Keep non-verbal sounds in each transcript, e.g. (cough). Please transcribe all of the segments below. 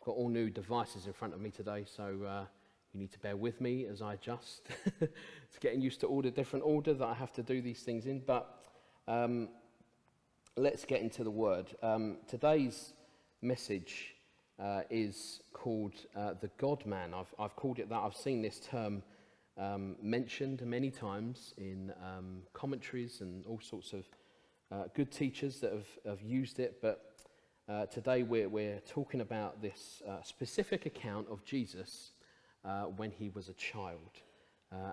I've got all new devices in front of me today, so uh, you need to bear with me as I adjust (laughs) to getting used to all the different order that I have to do these things in. But um, let's get into the word. Um, today's message uh, is called uh, the God Man. I've, I've called it that. I've seen this term um, mentioned many times in um, commentaries and all sorts of uh, good teachers that have, have used it. But uh, today we're, we're talking about this uh, specific account of Jesus uh, when he was a child.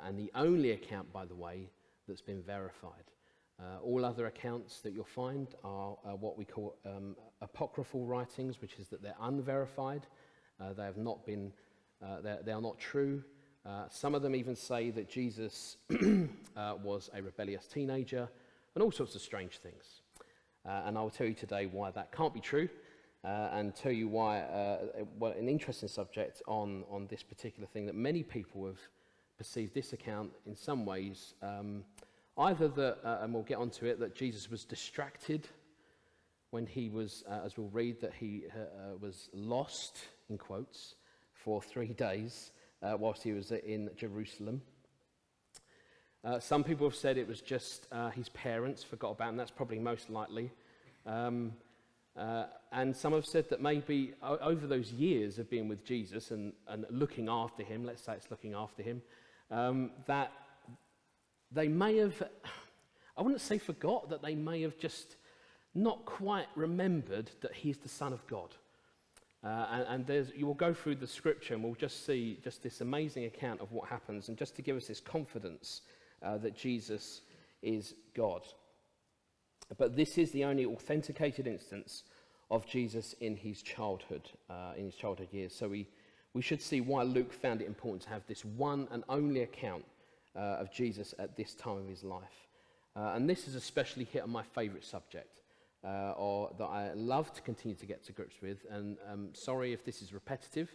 and the only account, by the way, that's been verified. Uh, all other accounts that you'll find are uh, what we call um, apocryphal writings, which is that they're unverified. Uh, they have not been, they are not true. some of them even say that Jesus (clears throat) was a rebellious teenager and all sorts of strange things. Uh, and I will tell you today why that can't be true uh, and tell you why uh, well, an interesting subject on, on this particular thing that many people have perceived this account in some ways. Um, either that, uh, and we'll get onto it, that Jesus was distracted when he was, uh, as we'll read, that he uh, was lost, in quotes, for three days whilst he was in Jerusalem. Uh, some people have said it was just uh, his parents forgot about him. That's probably most likely. Um, uh, and some have said that maybe over those years of being with Jesus and, and looking after him, let's say it's looking after him, um, that they may have, I wouldn't say forgot, that they may have just not quite remembered that he's the Son of God. Uh, and, and you will go through the scripture and we'll just see just this amazing account of what happens. And just to give us this confidence uh, that Jesus is God. But this is the only authenticated instance of Jesus in his childhood, uh, in his childhood years. So we, we should see why Luke found it important to have this one and only account uh, of Jesus at this time of his life. Uh, and this is especially hit on my favourite subject, uh, or that I love to continue to get to grips with. And um, sorry if this is repetitive,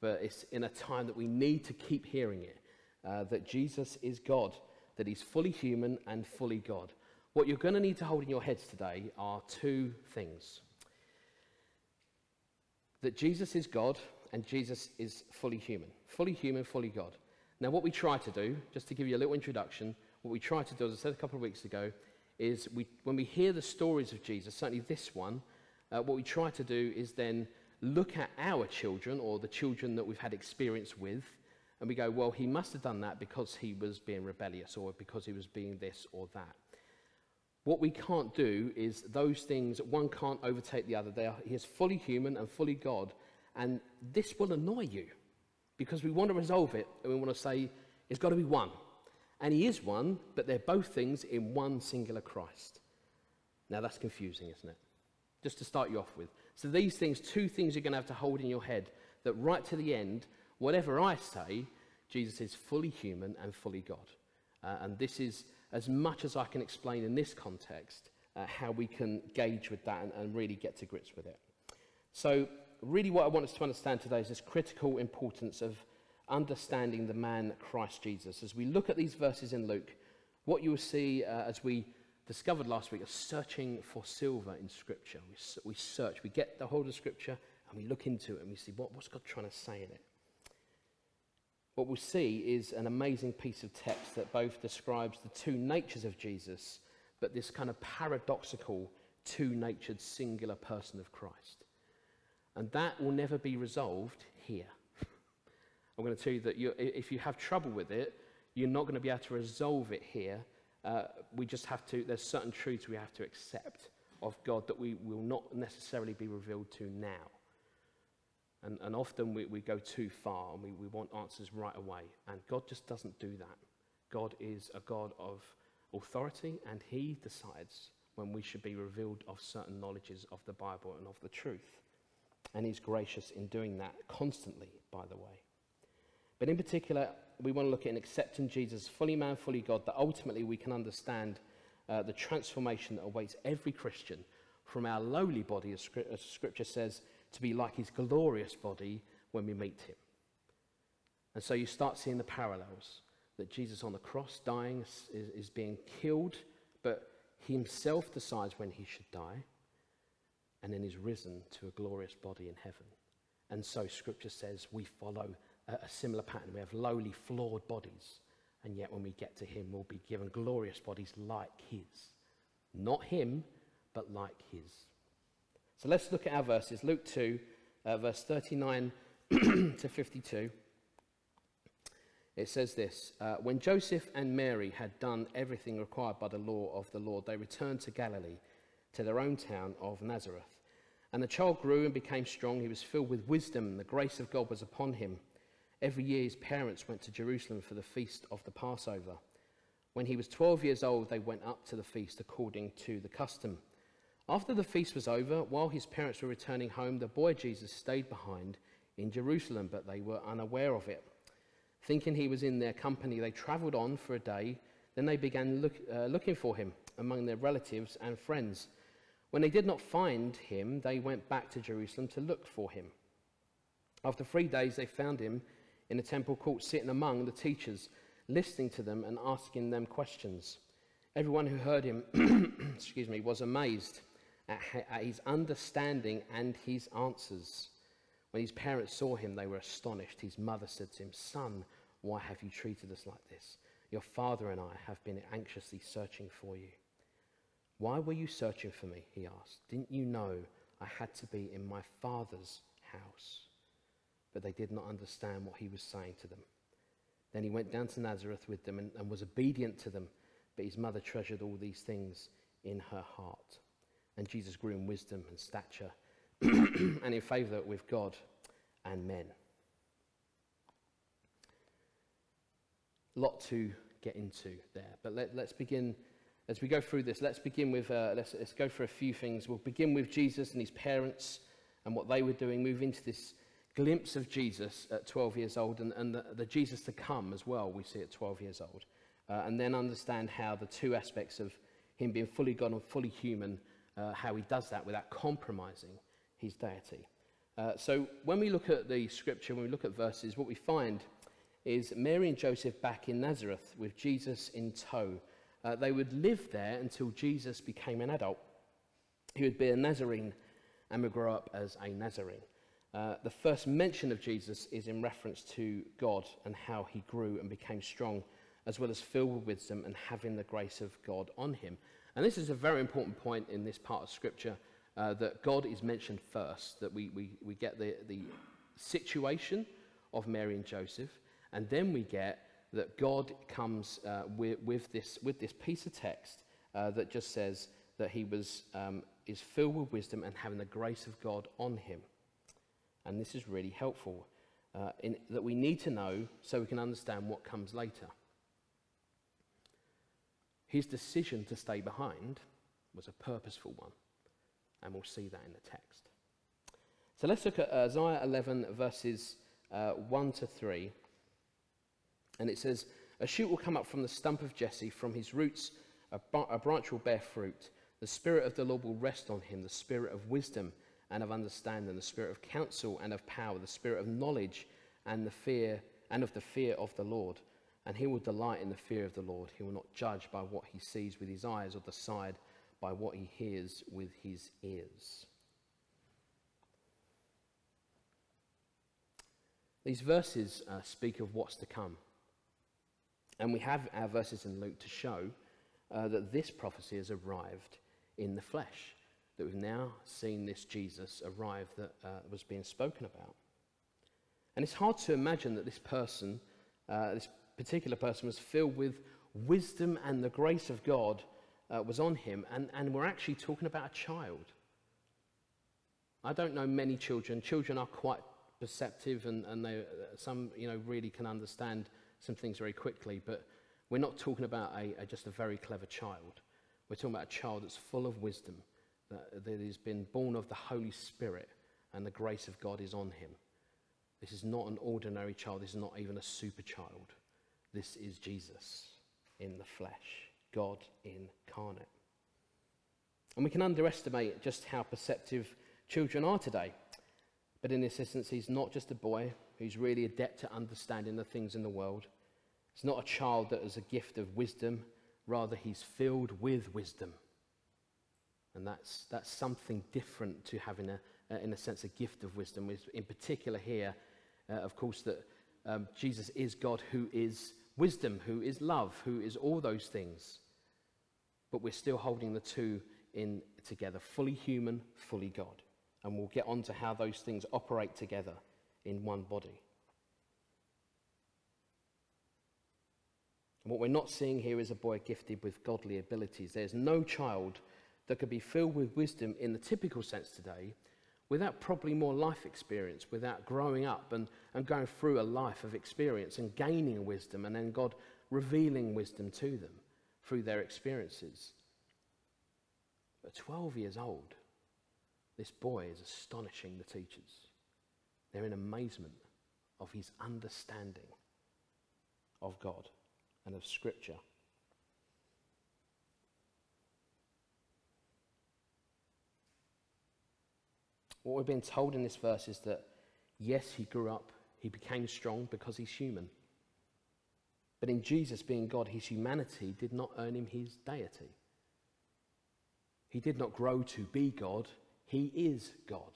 but it's in a time that we need to keep hearing it uh, that Jesus is God that he's fully human and fully God. What you're going to need to hold in your heads today are two things that Jesus is God and Jesus is fully human. Fully human, fully God. Now, what we try to do, just to give you a little introduction, what we try to do, as I said a couple of weeks ago, is we, when we hear the stories of Jesus, certainly this one, uh, what we try to do is then look at our children or the children that we've had experience with and we go, well, he must have done that because he was being rebellious or because he was being this or that. What we can't do is those things, one can't overtake the other. They are, he is fully human and fully God. And this will annoy you because we want to resolve it and we want to say it's got to be one. And he is one, but they're both things in one singular Christ. Now that's confusing, isn't it? Just to start you off with. So these things, two things you're going to have to hold in your head that right to the end, Whatever I say, Jesus is fully human and fully God. Uh, and this is as much as I can explain in this context uh, how we can gauge with that and, and really get to grips with it. So, really, what I want us to understand today is this critical importance of understanding the man Christ Jesus. As we look at these verses in Luke, what you will see uh, as we discovered last week is searching for silver in Scripture. We, we search, we get the whole of Scripture, and we look into it and we see what, what's God trying to say in it what we'll see is an amazing piece of text that both describes the two natures of Jesus, but this kind of paradoxical, two natured, singular person of Christ. And that will never be resolved here. I'm going to tell you that if you have trouble with it, you're not going to be able to resolve it here. Uh, we just have to, there's certain truths we have to accept of God that we will not necessarily be revealed to now. And, and often we, we go too far and we, we want answers right away. And God just doesn't do that. God is a God of authority, and He decides when we should be revealed of certain knowledges of the Bible and of the truth. And He's gracious in doing that constantly, by the way. But in particular, we want to look at in accepting Jesus, fully man, fully God, that ultimately we can understand uh, the transformation that awaits every Christian from our lowly body, as, as Scripture says, to be like his glorious body when we meet him. And so you start seeing the parallels that Jesus on the cross dying is, is being killed, but he himself decides when he should die, and then is risen to a glorious body in heaven. And so Scripture says we follow a, a similar pattern. We have lowly, flawed bodies, and yet when we get to Him, we'll be given glorious bodies like His. Not Him, but like His. So let's look at our verses. Luke 2, uh, verse 39 (clears throat) to 52. It says this uh, When Joseph and Mary had done everything required by the law of the Lord, they returned to Galilee, to their own town of Nazareth. And the child grew and became strong. He was filled with wisdom, and the grace of God was upon him. Every year his parents went to Jerusalem for the feast of the Passover. When he was 12 years old, they went up to the feast according to the custom. After the feast was over, while his parents were returning home, the boy Jesus stayed behind in Jerusalem, but they were unaware of it. Thinking he was in their company, they travelled on for a day. Then they began look, uh, looking for him among their relatives and friends. When they did not find him, they went back to Jerusalem to look for him. After three days, they found him in the temple court, sitting among the teachers, listening to them and asking them questions. Everyone who heard him, (clears throat) excuse me, was amazed at, his understanding and his answers. When his parents saw him, they were astonished. His mother said to him, Son, why have you treated us like this? Your father and I have been anxiously searching for you. Why were you searching for me? He asked. Didn't you know I had to be in my father's house? But they did not understand what he was saying to them. Then he went down to Nazareth with them and, and was obedient to them. But his mother treasured all these things in her heart. And Jesus grew in wisdom and stature (clears throat) and in favour with God and men. Lot to get into there, but let, us begin as we go through this. Let's begin with uh, let's, let's go for a few things. We'll begin with Jesus and his parents and what they were doing. Move into this glimpse of Jesus at 12 years old and, and the, the Jesus to come as well. We see at 12 years old, uh, and then understand how the two aspects of him being fully God and fully human, uh, how he does that without compromising his deity. Uh, so when we look at the scripture, when we look at verses, what we find is Mary and Joseph back in Nazareth with Jesus in tow. Uh, they would live there until Jesus became an adult. He would be a Nazarene and would grow up as a Nazarene. Uh, the first mention of Jesus is in reference to God and how he grew and became strong, as well as filled with wisdom and having the grace of God on him. And this is a very important point in this part of Scripture uh, that God is mentioned first, that we, we, we get the, the situation of Mary and Joseph, and then we get that God comes uh, with, with, this, with this piece of text uh, that just says that he was, um, is filled with wisdom and having the grace of God on him. And this is really helpful uh, in, that we need to know so we can understand what comes later. His decision to stay behind was a purposeful one and we'll see that in the text. So let's look at uh, Isaiah 11, verses uh, 1 to 3. And it says, A shoot will come up from the stump of Jesse, from his roots a, a branch will bear fruit. The Spirit of the Lord will rest on him, the Spirit of wisdom and of understanding, the Spirit of counsel and of power, the Spirit of knowledge and the fear and of the fear of the Lord. And he will delight in the fear of the Lord. He will not judge by what he sees with his eyes or decide by what he hears with his ears. These verses uh, speak of what's to come. And we have our verses in Luke to show uh, that this prophecy has arrived in the flesh, that we've now seen this Jesus arrive that uh, was being spoken about. And it's hard to imagine that this person, uh, this particular person, was filled with wisdom and the grace of God uh, was on him, and, and we're actually talking about a child. I don't know many children. Children are quite perceptive, and, and they, some you know, really can understand some things very quickly, but we're not talking about a, a, just a very clever child. We're talking about a child that's full of wisdom, that, that has been born of the Holy Spirit, and the grace of God is on him. This is not an ordinary child. This is not even a super child. This is Jesus in the flesh. God incarnate. And we can underestimate just how perceptive children are today. But in this instance, he's not just a boy who's really adept at understanding the things in the world. He's not a child that has a gift of wisdom, rather, he's filled with wisdom. And that's, that's something different to having a, uh, in a sense, a gift of wisdom. In particular, here, uh, of course, that um, Jesus is God who is wisdom, who is love, who is all those things. But we're still holding the two in together, fully human, fully God. And we'll get on to how those things operate together in one body. And what we're not seeing here is a boy gifted with godly abilities. There's no child that could be filled with wisdom in the typical sense today without probably more life experience, without growing up and, and going through a life of experience and gaining wisdom, and then God revealing wisdom to them through their experiences. At 12 years old, this boy is astonishing the teachers. They're in amazement of his understanding of God and of Scripture. What we're being told in this verse is that yes, he grew up, he became strong because he's human. But in Jesus being God, his humanity did not earn him his deity. He did not grow to be God, he is God.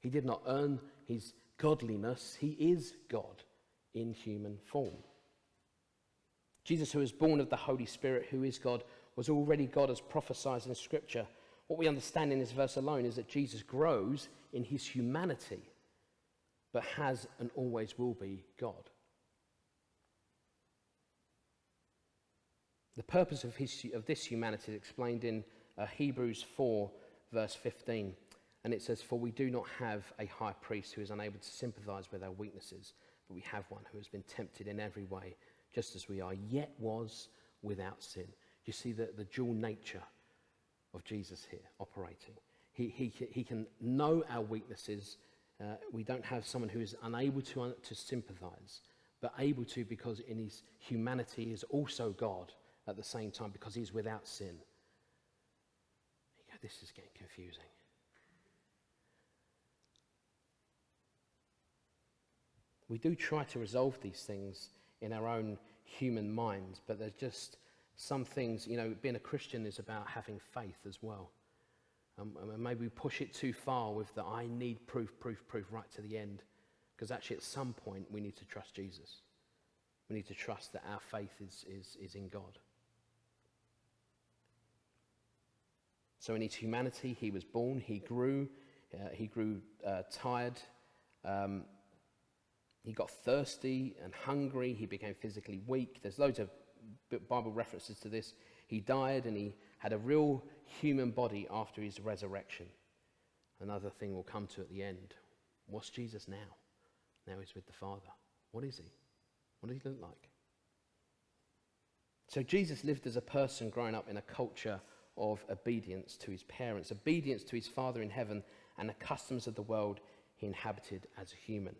He did not earn his godliness, he is God in human form. Jesus, who was born of the Holy Spirit, who is God, was already God as prophesied in Scripture. What we understand in this verse alone is that Jesus grows in his humanity, but has and always will be God. The purpose of, his, of this humanity is explained in uh, Hebrews 4, verse 15. And it says, For we do not have a high priest who is unable to sympathize with our weaknesses, but we have one who has been tempted in every way just as we are, yet was without sin. You see the, the dual nature of Jesus here operating. He, he, he can know our weaknesses. Uh, we don't have someone who is unable to, uh, to sympathize, but able to because in his humanity is also God at the same time because he's without sin. Go, this is getting confusing. We do try to resolve these things in our own human minds, but they're just some things, you know, being a Christian is about having faith as well. Um, and maybe we push it too far with the I need proof, proof, proof right to the end. Because actually, at some point, we need to trust Jesus. We need to trust that our faith is, is, is in God. So, in his humanity, he was born, he grew, uh, he grew uh, tired, um, he got thirsty and hungry. He became physically weak. There's loads of Bible references to this. He died and he had a real human body after his resurrection. Another thing we'll come to at the end. What's Jesus now? Now he's with the Father. What is he? What does he look like? So Jesus lived as a person growing up in a culture of obedience to his parents, obedience to his Father in heaven, and the customs of the world he inhabited as a human.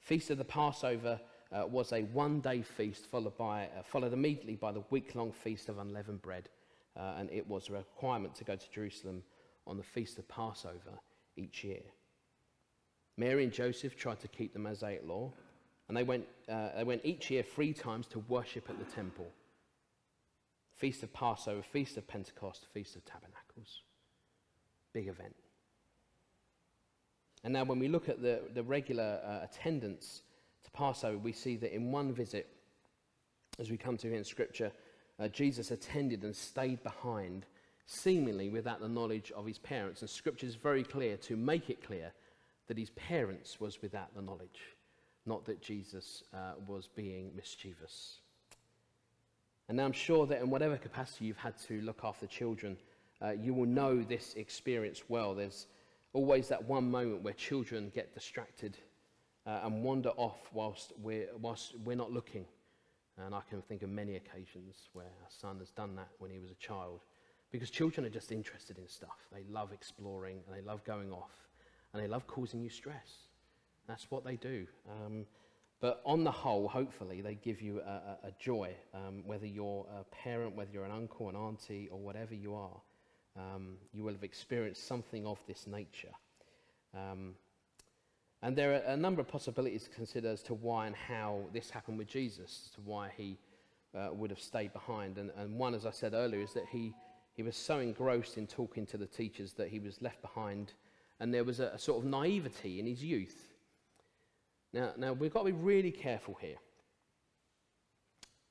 Feast of the Passover uh, was a one day feast followed, by, uh, followed immediately by the week long feast of unleavened bread. Uh, and it was a requirement to go to Jerusalem on the feast of Passover each year. Mary and Joseph tried to keep the Mosaic law, and they went, uh, they went each year three times to worship at the temple. Feast of Passover, Feast of Pentecost, Feast of Tabernacles. Big event. And now, when we look at the, the regular uh, attendance Passover, we see that in one visit, as we come to here in Scripture, uh, Jesus attended and stayed behind, seemingly without the knowledge of his parents. And Scripture is very clear to make it clear that his parents was without the knowledge, not that Jesus uh, was being mischievous. And now I'm sure that in whatever capacity you've had to look after children, uh, you will know this experience well. There's always that one moment where children get distracted uh, and wander off whilst we're, whilst we're not looking. And I can think of many occasions where our son has done that when he was a child. Because children are just interested in stuff. They love exploring and they love going off and they love causing you stress. That's what they do. Um, but on the whole, hopefully, they give you a, a, a joy, um, whether you're a parent, whether you're an uncle, an auntie, or whatever you are um, you will have experienced something of this nature. Um, and there are a number of possibilities to consider as to why and how this happened with Jesus, as to why he uh, would have stayed behind. And, and one, as I said earlier, is that he, he was so engrossed in talking to the teachers that he was left behind and there was a, a sort of naivety in his youth. Now, now, we've got to be really careful here.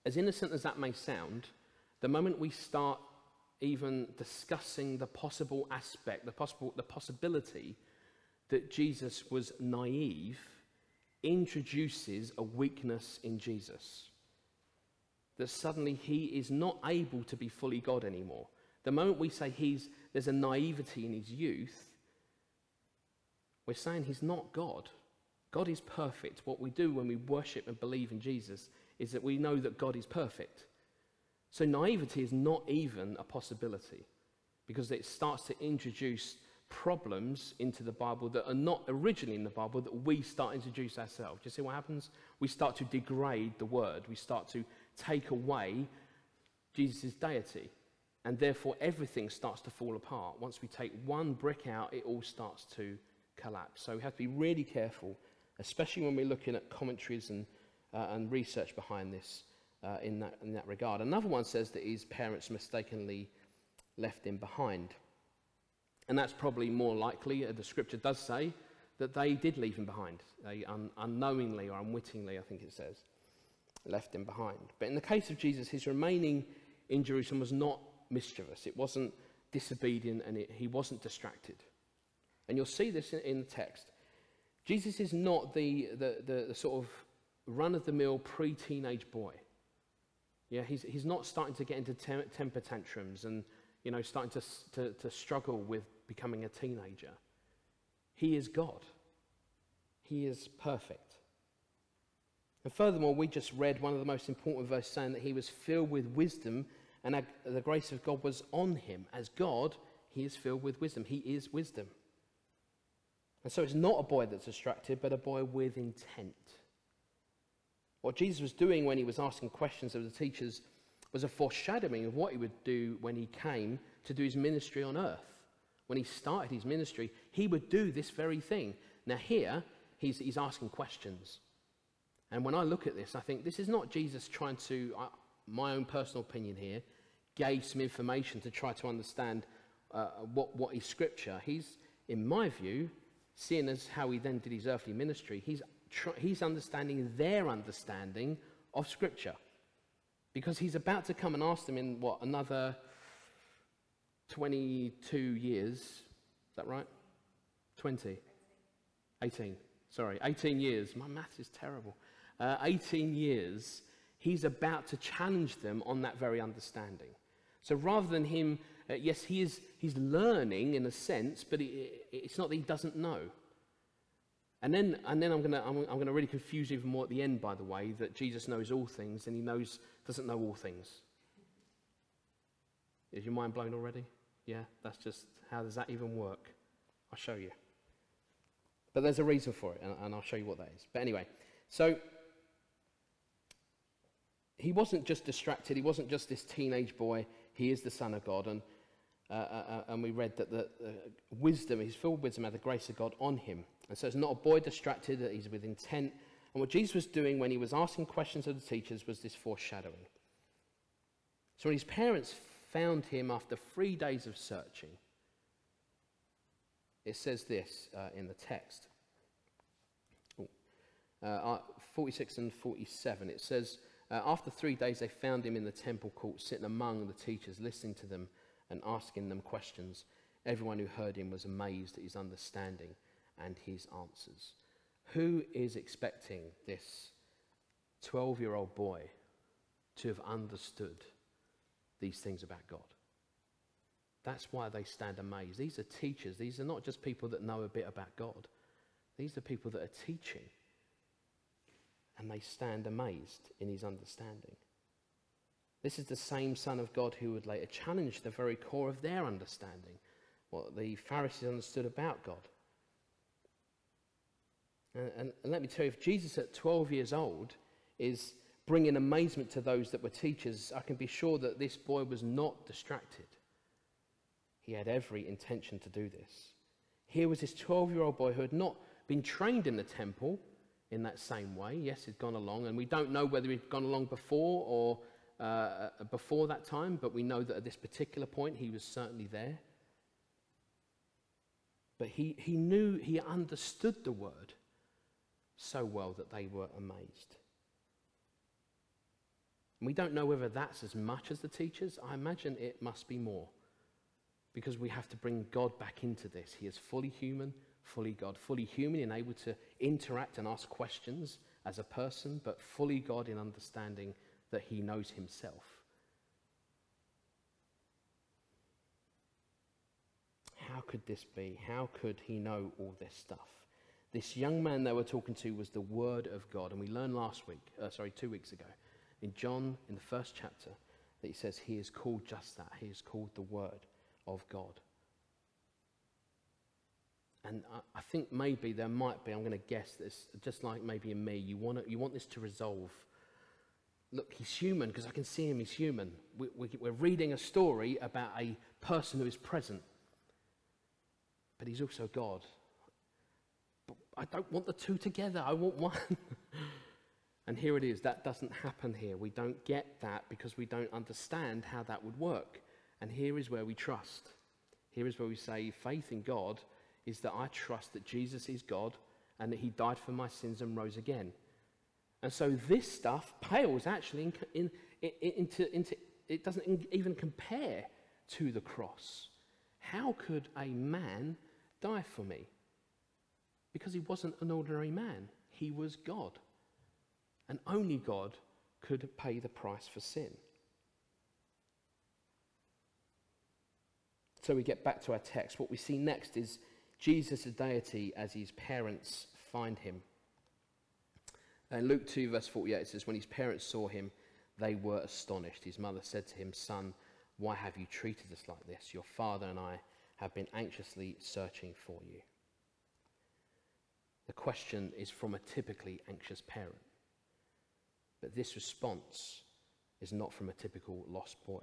As innocent as that may sound, the moment we start even discussing the possible aspect, the, possible, the possibility that Jesus was naive, introduces a weakness in Jesus. That suddenly he is not able to be fully God anymore. The moment we say he's, there's a naivety in his youth, we're saying he's not God. God is perfect. What we do when we worship and believe in Jesus is that we know that God is perfect. So naivety is not even a possibility because it starts to introduce problems into the Bible that are not originally in the Bible that we start to introduce ourselves. Do you see what happens? We start to degrade the word. We start to take away Jesus' deity. And therefore, everything starts to fall apart. Once we take one brick out, it all starts to collapse. So we have to be really careful, especially when we're looking at commentaries and, uh, and research behind this uh, in, that, in that regard. Another one says that his parents mistakenly left him behind. And that's probably more likely. Uh, the scripture does say that they did leave him behind. They un- unknowingly or unwittingly, I think it says, left him behind. But in the case of Jesus, his remaining in Jerusalem was not mischievous. It wasn't disobedient and it, he wasn't distracted. And you'll see this in, in the text. Jesus is not the, the, the, the sort of run of the mill pre teenage boy. Yeah, he's, he's not starting to get into tem- temper tantrums and you know, starting to, to, to struggle with becoming a teenager. He is God. He is perfect. And furthermore, we just read one of the most important verses saying that he was filled with wisdom and the grace of God was on him. As God, he is filled with wisdom. He is wisdom. And so it's not a boy that's distracted, but a boy with intent. What Jesus was doing when he was asking questions of the teachers was a foreshadowing of what he would do when he came to do his ministry on earth. When he started his ministry, he would do this very thing. Now, here, he's, he's asking questions. And when I look at this, I think this is not Jesus trying to, uh, my own personal opinion here, gave some information to try to understand uh, what, what is Scripture. He's, in my view, seeing as how he then did his earthly ministry, he's, tr- he's understanding their understanding of Scripture. Because he's about to come and ask them in, what, another 22 years? Is that right? 20? 18. Sorry, 18 years. My math is terrible. Uh, 18 years, he's about to challenge them on that very understanding. So rather than him uh, yes, he is, he's learning in a sense, but it, it's not that he doesn't know. And then, and then I'm going to I'm, I'm gonna really confuse even more at the end, by the way, that Jesus knows all things and he knows, doesn't know all things. Is your mind blown already? Yeah, that's just, how does that even work? I'll show you. But there's a reason for it, and, and I'll show you what that is. But anyway, so he wasn't just distracted, he wasn't just this teenage boy, he is the Son of God. And uh, uh, uh, and we read that the uh, wisdom, his full wisdom, had the grace of God on him. And so it's not a boy distracted, that he's with intent. And what Jesus was doing when he was asking questions of the teachers was this foreshadowing. So when his parents found him after three days of searching, it says this uh, in the text. Uh, 46 and 47, it says, uh, After three days, they found him in the temple court, sitting among the teachers, listening to them and asking them questions. Everyone who heard him was amazed at his understanding and his answers. Who is expecting this 12 year old boy to have understood these things about God? That's why they stand amazed. These are teachers. These are not just people that know a bit about God. These are people that are teaching. And they stand amazed in his understanding. This is the same Son of God who would later challenge the very core of their understanding, what the Pharisees understood about God. And, and, and let me tell you, if Jesus at 12 years old is bringing amazement to those that were teachers, I can be sure that this boy was not distracted. He had every intention to do this. Here was this 12 year old boy who had not been trained in the temple in that same way. Yes, he'd gone along, and we don't know whether he'd gone along before or uh, before that time, but we know that at this particular point he was certainly there. But he, he knew, he understood the word so well that they were amazed. We don't know whether that's as much as the teachers. I imagine it must be more because we have to bring God back into this. He is fully human, fully God, fully human and able to interact and ask questions as a person, but fully God in understanding that he knows himself. How could this be? How could he know all this stuff? This young man they were talking to was the Word of God. And we learned last week, uh, sorry, two weeks ago, in John, in the first chapter, that he says he is called just that. He is called the Word of God. And I, think maybe there might be, I'm going to guess this, just like maybe in me, you, wanna, you want this to resolve. Look, he's human because I can see him, he's human. We, we, we're reading a story about a person who is present, but he's also God. But I don't want the two together, I want one. (laughs) and here it is. That doesn't happen here. We don't get that because we don't understand how that would work. And here is where we trust. Here is where we say faith in God is that I trust that Jesus is God and that he died for my sins and rose again. And so this stuff pales actually in, in, in, into, into, it doesn't even compare to the cross. How could a man die for me? Because he wasn't an ordinary man, he was God. And only God could pay the price for sin. So we get back to our text. What we see next is Jesus' deity as his parents find him. And Luke 2, verse 48, it says, When his parents saw him, they were astonished. His mother said to him, Son, why have you treated us like this? Your father and I have been anxiously searching for you. The question is from a typically anxious parent. But this response is not from a typical lost boy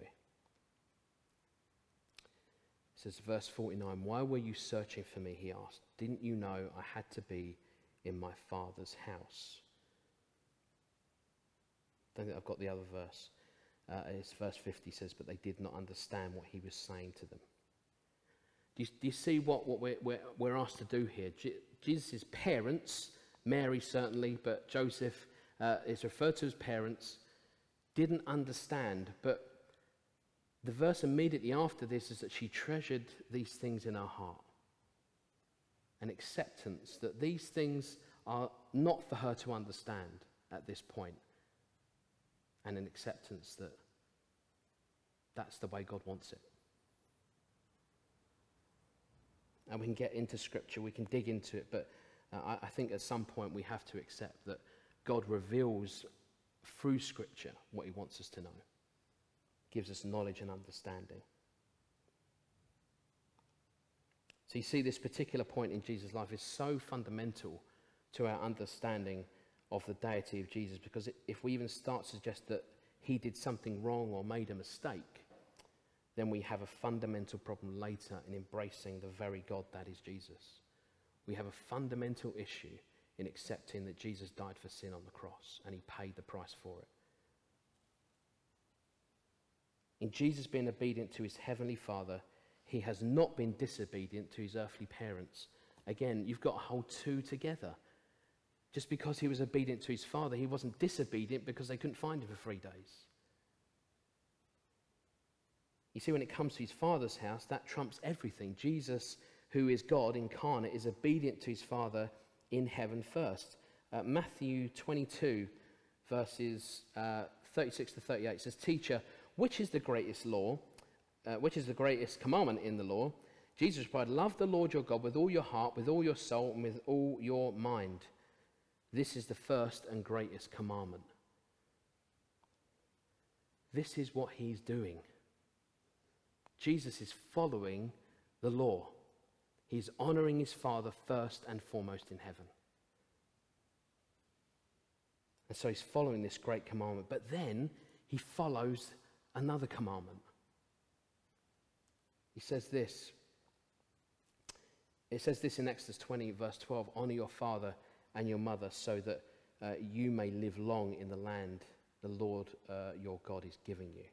says, verse 49, Why were you searching for me? He asked. Didn't you know I had to be in my father's house? Don't think I've got the other verse. Uh, it's verse 50 says, But they did not understand what he was saying to them. Do you, do you see what, what we're, we're, we're, asked to do here? Je- Jesus' parents, Mary certainly, but Joseph uh, is referred to as parents, didn't understand, but the verse immediately after this is that she treasured these things in her heart. An acceptance that these things are not for her to understand at this point, and an acceptance that that's the way God wants it. And we can get into scripture, we can dig into it, but uh, I, I think at some point we have to accept that God reveals through scripture what he wants us to know gives us knowledge and understanding. So you see, this particular point in Jesus' life is so fundamental to our understanding of the deity of Jesus because if we even start to suggest that he did something wrong or made a mistake, then we have a fundamental problem later in embracing the very God that is Jesus. We have a fundamental issue in accepting that Jesus died for sin on the cross and he paid the price for it. In Jesus being obedient to his heavenly Father, he has not been disobedient to his earthly parents. Again, you've got to hold two together. Just because he was obedient to his father, he wasn't disobedient because they couldn't find him for three days. You see, when it comes to his father's house, that trumps everything. Jesus, who is God incarnate, is obedient to his father in heaven first. Uh, Matthew 22, verses uh, 36 to 38 says, Teacher, which is the greatest law? Uh, which is the greatest commandment in the law? Jesus replied, Love the Lord your God with all your heart, with all your soul, and with all your mind. This is the first and greatest commandment. This is what he's doing. Jesus is following the law. He's honoring his Father first and foremost in heaven. And so he's following this great commandment. But then he follows another commandment. He says this. It says this in Exodus 20, verse 12 Honor your father and your mother so that uh, you may live long in the land the Lord uh, your God is giving you.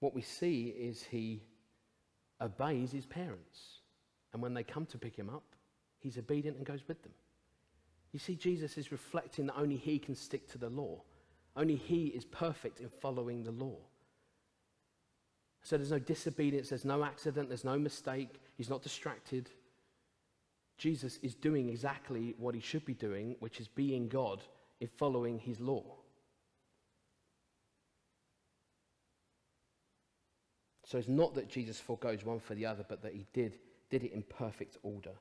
What we see is he obeys his parents. And when they come to pick him up, he's obedient and goes with them. You see, Jesus is reflecting that only he can stick to the law. Only he is perfect in following the law. So there's no disobedience, there's no accident, there's no mistake, he's not distracted. Jesus is doing exactly what he should be doing, which is being God in following his law. So it's not that Jesus foregoes one for the other, but that he did, did it in perfect order.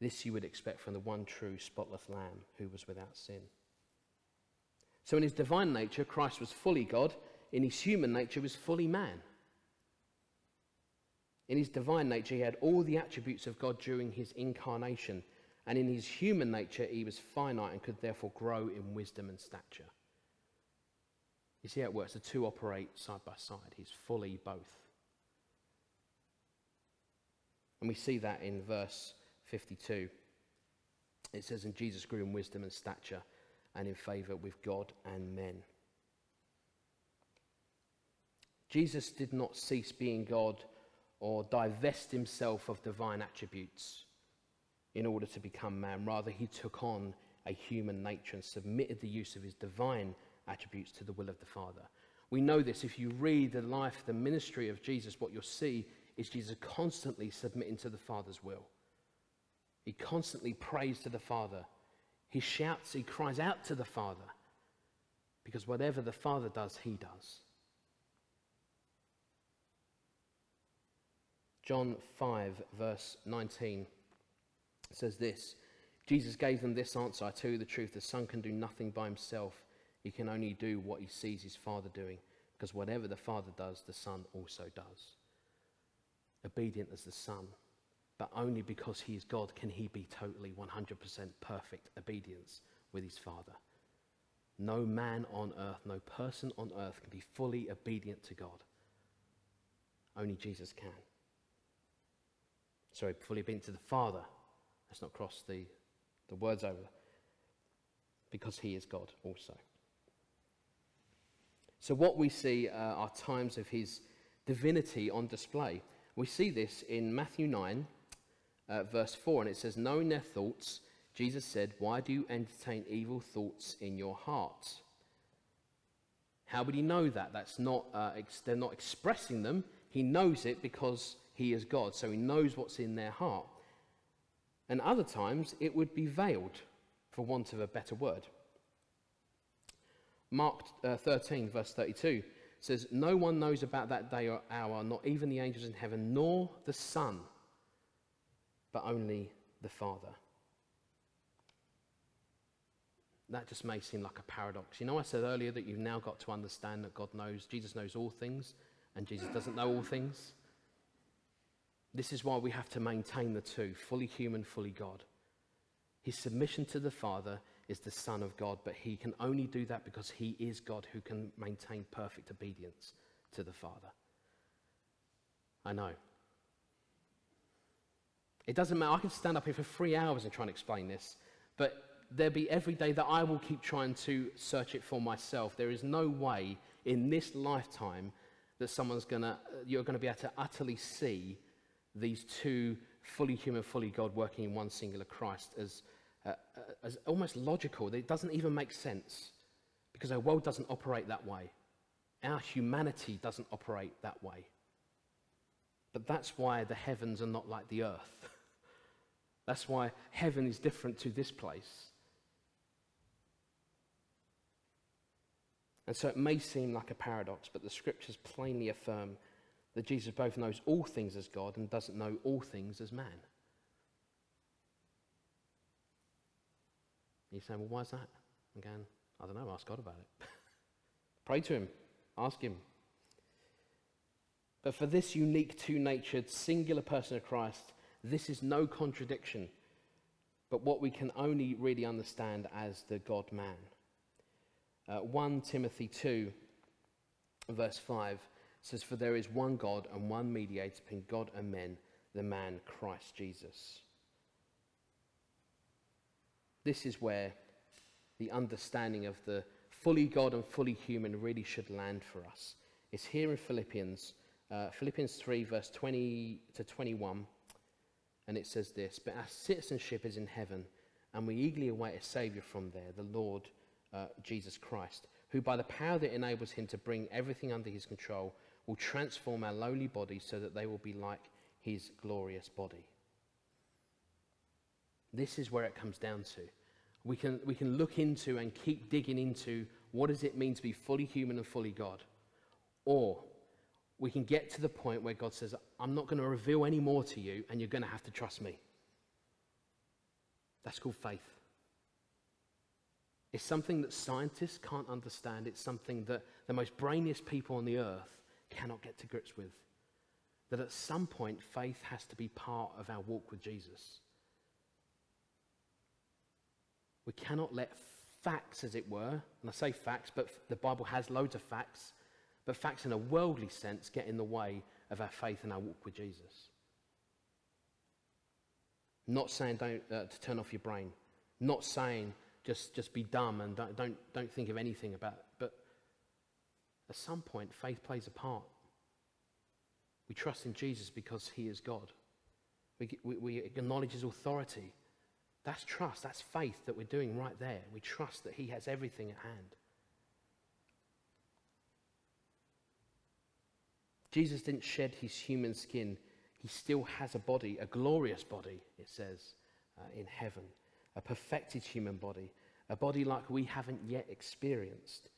This you would expect from the one true, spotless Lamb who was without sin. So in his divine nature, Christ was fully God. In his human nature, was fully man. In his divine nature, he had all the attributes of God during his incarnation. And in his human nature, he was finite and could therefore grow in wisdom and stature. You see how it works? The two operate side by side. He's fully both. And we see that in verse 52. It says, And Jesus grew in wisdom and stature and in favor with God and men. Jesus did not cease being God or divest himself of divine attributes in order to become man. Rather, he took on a human nature and submitted the use of his divine attributes to the will of the Father. We know this if you read the life, the ministry of Jesus, what you'll see is Jesus constantly submitting to the Father's will. He constantly prays to the Father. He shouts, he cries out to the Father because whatever the Father does, he does. John 5, verse 19 says this Jesus gave them this answer I tell you the truth, the Son can do nothing by himself. He can only do what he sees his Father doing, because whatever the Father does, the Son also does. Obedient as the Son, but only because he is God can he be totally 100% perfect obedience with his Father. No man on earth, no person on earth can be fully obedient to God. Only Jesus can sorry, fully obedient to the Father. Let's not cross the, the words over. Because he is God also. So, what we see uh, are times of his divinity on display. We see this in Matthew 9, uh, verse 4, and it says, Knowing their thoughts, Jesus said, Why do you entertain evil thoughts in your heart? How would he know that? That's not, uh, ex- they're not expressing them. He knows it because he is God, so he knows what's in their heart. And other times it would be veiled, for want of a better word. Mark uh, 13, verse 32 says, No one knows about that day or hour, not even the angels in heaven, nor the Son, but only the Father. That just may seem like a paradox. You know, I said earlier that you've now got to understand that God knows, Jesus knows all things, and Jesus doesn't know all things. This is why we have to maintain the two fully human, fully God. His submission to the Father is the Son of God, but he can only do that because he is God who can maintain perfect obedience to the Father. I know. It doesn't matter. I can stand up here for three hours and try and explain this, but there'll be every day that I will keep trying to search it for myself. There is no way in this lifetime that someone's gonna, you're going to be able to utterly see these two fully human, fully God working in one singular Christ as, uh, uh, as almost logical. It doesn't even make sense because our world doesn't operate that way. Our humanity doesn't operate that way. But that's why the heavens are not like the earth. (laughs) that's why heaven is different to this place. And so it may seem like a paradox, but the scriptures plainly affirm that Jesus both knows all things as God and doesn't know all things as man. You're saying, well, why is that? Again, I don't know, ask God about it. (laughs) Pray to Him, ask Him. But for this unique, two natured, singular person of Christ, this is no contradiction, but what we can only really understand as the God man. Uh, 1 Timothy 2, verse 5 says, For there is one God and one mediator between God and men, the man Christ Jesus. This is where the understanding of the fully God and fully human really should land for us. It's here in Philippians uh, Philippians 3, verse 20 to 21. And it says this But our citizenship is in heaven, and we eagerly await a Saviour from there, the Lord uh, Jesus Christ, who by the power that enables him to bring everything under his control will transform our lowly bodies so that they will be like his glorious body. This is where it comes down to. We can, we can look into and keep digging into what does it mean to be fully human and fully God? Or we can get to the point where God says, I'm not going to reveal any more to you, and you're going to have to trust me. That's called faith. It's something that scientists can't understand. It's something that the most brainiest people on the earth cannot get to grips with. That at some point, faith has to be part of our walk with Jesus. We cannot let facts, as it were, and I say facts, but the Bible has loads of facts, but facts in a worldly sense get in the way of our faith and our walk with Jesus. Not saying don't, uh, to turn off your brain, not saying just, just be dumb and don't, don't, don't think of anything about it, but at some point, faith plays a part. We trust in Jesus because he is God. We, we, we acknowledge his authority. That's trust. That's faith that we're doing right there. We trust that he has everything at hand. Jesus didn't shed his human skin. He still has a body, a glorious body, it says, uh, in heaven, a perfected human body, a body like we haven't yet experienced,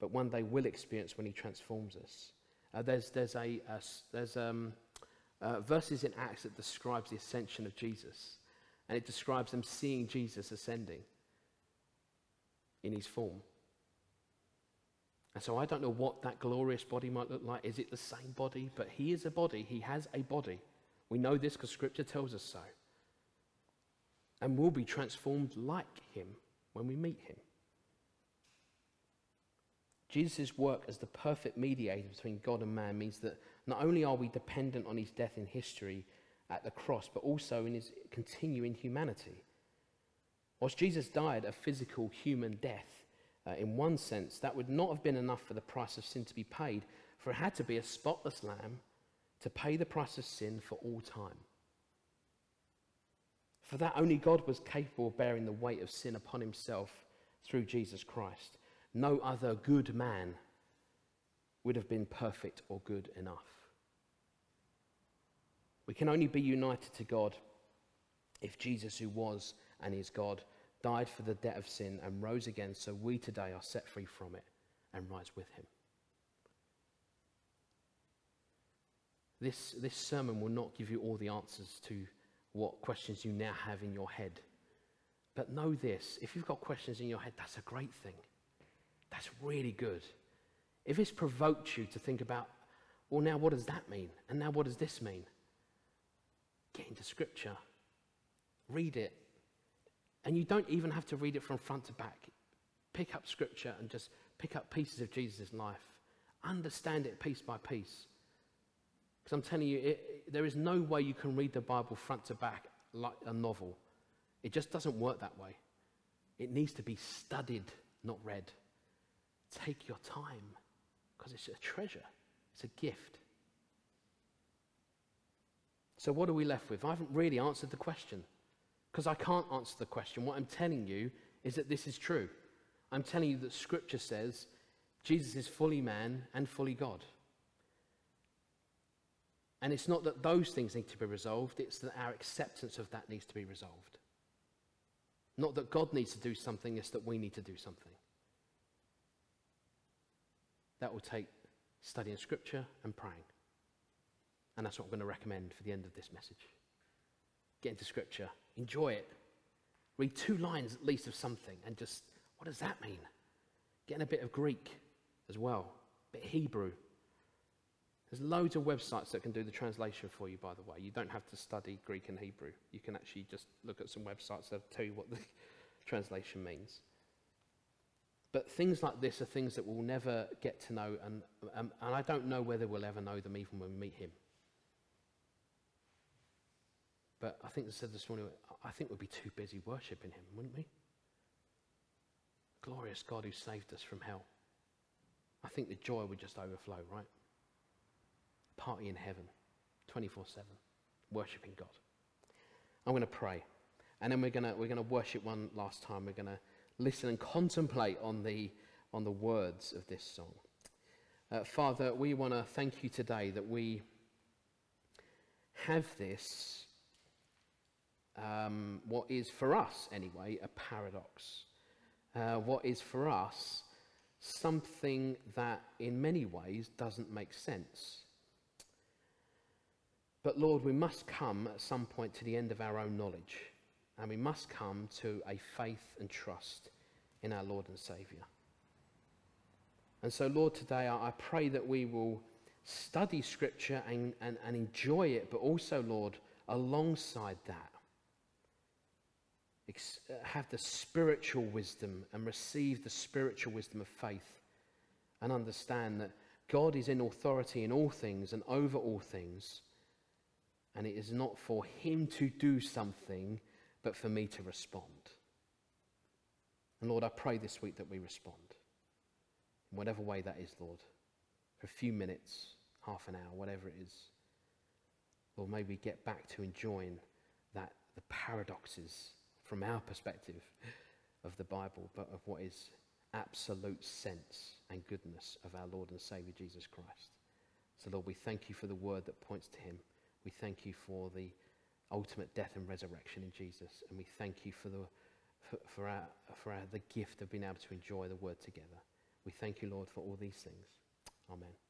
but one day will experience when he transforms us. Uh, there's there's, a, a there's um, uh, verses in Acts that describes the ascension of Jesus, and it describes them seeing Jesus ascending in his form. And so I don't know what that glorious body might look like. Is it the same body? But he is a body. He has a body. We know this because Scripture tells us so. And we'll be transformed like him when we meet him. Jesus' work as the perfect mediator between God and man means that not only are we dependent on his death in history at the cross, but also in his continuing humanity. Whilst Jesus died a physical human death, uh, in one sense, that would not have been enough for the price of sin to be paid, for it had to be a spotless lamb to pay the price of sin for all time. For that, only God was capable of bearing the weight of sin upon himself through Jesus Christ. No other good man would have been perfect or good enough. We can only be united to God if Jesus, who was and is God, died for the debt of sin and rose again so we today are set free from it and rise with him. This, this sermon will not give you all the answers to what questions you now have in your head. But know this if you've got questions in your head, that's a great thing. That's really good. If it's provoked you to think about, well, now what does that mean? And now what does this mean? Get into Scripture, read it. And you don't even have to read it from front to back. Pick up Scripture and just pick up pieces of Jesus' life. Understand it piece by piece. Because I'm telling you, it, there is no way you can read the Bible front to back like a novel. It just doesn't work that way. It needs to be studied, not read. Take your time because it's a treasure, it's a gift. So, what are we left with? I haven't really answered the question because I can't answer the question. What I'm telling you is that this is true. I'm telling you that Scripture says Jesus is fully man and fully God. And it's not that those things need to be resolved, it's that our acceptance of that needs to be resolved. Not that God needs to do something, it's that we need to do something. That will take studying Scripture and praying. And that's what I'm going to recommend for the end of this message. Get into Scripture, enjoy it. Read two lines at least of something and just, what does that mean? Getting a bit of Greek as well, a bit Hebrew. There's loads of websites that can do the translation for you, by the way. You don't have to study Greek and Hebrew. You can actually just look at some websites that tell you what the (laughs) translation means. But things like this are things that we'll never get to know, and, um, and I don't know whether we'll ever know them even when we meet him. But I think I said this morning, I think we'd be too busy worshipping him, wouldn't we? Glorious God who saved us from hell. I think the joy would just overflow, right? party in heaven 24 7, worshipping God. I'm going to pray. And then we're going to, we're going to worship one last time. We're going to listen and contemplate on the, on the words of this song. Uh, Father, we want to thank you today that we have this, um, what is for us anyway, a paradox. Uh, what is for us something that in many ways doesn't make sense. But Lord, we must come at some point to the end of our own knowledge, and we must come to a faith and trust in our Lord and Saviour. And so, Lord, today I, pray that we will study Scripture and, and, and enjoy it, but also, Lord, alongside that, Uh, have the spiritual wisdom and receive the spiritual wisdom of faith and understand that God is in authority in all things and over all things and it is not for him to do something, but for me to respond. And Lord, I pray this week that we respond. In whatever way that is, Lord. For a few minutes, half an hour, whatever it is. Lord, may we get back to enjoying that the paradoxes from our perspective of the Bible, but of what is absolute sense and goodness of our Lord and Saviour Jesus Christ. So, Lord, we thank you for the word that points to him. We thank you for the ultimate death and resurrection in Jesus. And we thank you for, the, for, for, our, for our, the gift of being able to enjoy the word together. We thank you, Lord, for all these things. Amen.